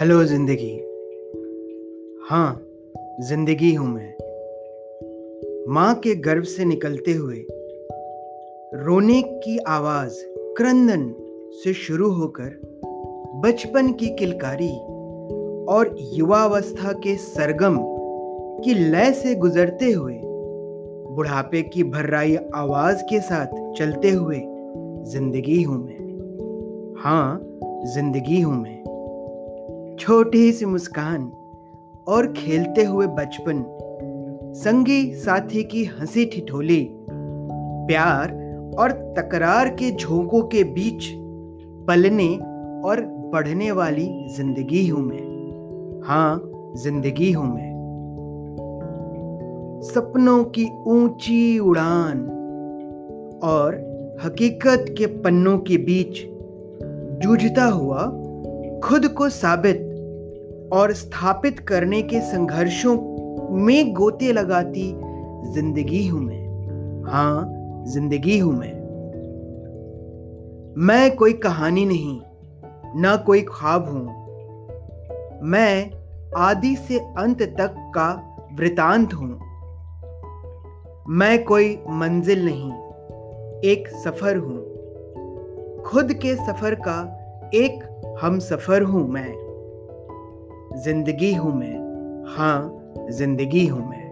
Hello ज़िंदगी। हाँ ज़िंदगी हूँ मैं। माँ के गर्भ से निकलते हुए, रोने की आवाज़ क्रंदन से शुरू होकर, बचपन की किलकारी और युवावस्था के सरगम की लय से गुजरते हुए, बुढ़ापे की भर्राई आवाज़ के साथ चलते हुए, ज़िंदगी हूँ मैं। हाँ ज़िंदगी हूँ मैं। छोटी सी मुस्कान और खेलते हुए बचपन। संगी साथी की हँसी ठिठोली, प्यार और तकरार के झोंकों के बीच पलने और बढ़ने वाली ज़िंदगी हूँ मैं। हाँ ज़िंदगी हूँ मैं। सपनों की ऊँची उड़ान और हकीकत के पन्नों के बीच जूझता हुआ खुद को साबित और स्थापित करने के संघर्षों में गोते लगाती, ज़िंदगी हूँ मैं। हाँ ज़िंदगी हूँ मैं। मैं कोई कहानी नहीं, ना कोई ख्वाब हूँ। मैं आदि से अंत तक का वृतांत हूँ। मैं कोई मंजिल नहीं, एक सफ़र हूँ। खुद के सफ़र का एक हम सफ़र हूँ मैं। ज़िंदगी हूँ मैं। हाँ ज़िंदगी हूँ मैं।